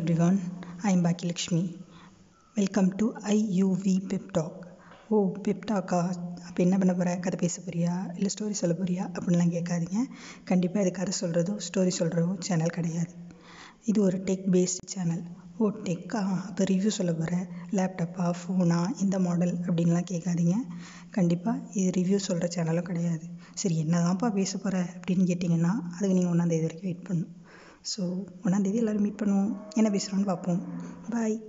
everyone, I am Bhakilakshmi. Welcome to IUV pep talk ஓ பெப்டாக்கா அப்போ என்ன பண்ண போகிற கதை பேச போறியா? இல்லை ஸ்டோரி சொல்ல போறியா? அப்படின்லாம் கேட்காதீங்க. கண்டிப்பாக இது கதை சொல்கிறதோ ஸ்டோரி சொல்கிறதோ சேனல் கிடையாது. இது ஒரு டெக் பேஸ்டு சேனல் ஓ டெக்கா அப்போ ரிவ்யூ சொல்ல போகிற லேப்டாப்பா ஃபோனா இந்த மாடல் அப்படின்லாம் கேட்காதீங்க. கண்டிப்பாக இது ரிவ்யூ சொல்கிற சேனலும் கிடையாது. சரி என்னதான்ப்பா பேச போகிற அப்படின்னு கேட்டிங்கன்னா அதுக்கு நீங்கள் ஒன்றாந்தேதி வரைக்கும் வெயிட் பண்ணணும். ஸோ ஒன்றாந்தேதி எல்லோரும் மீட் பண்ணுவோம். என்ன பேசுகிறோன்னு பார்ப்போம். பாய்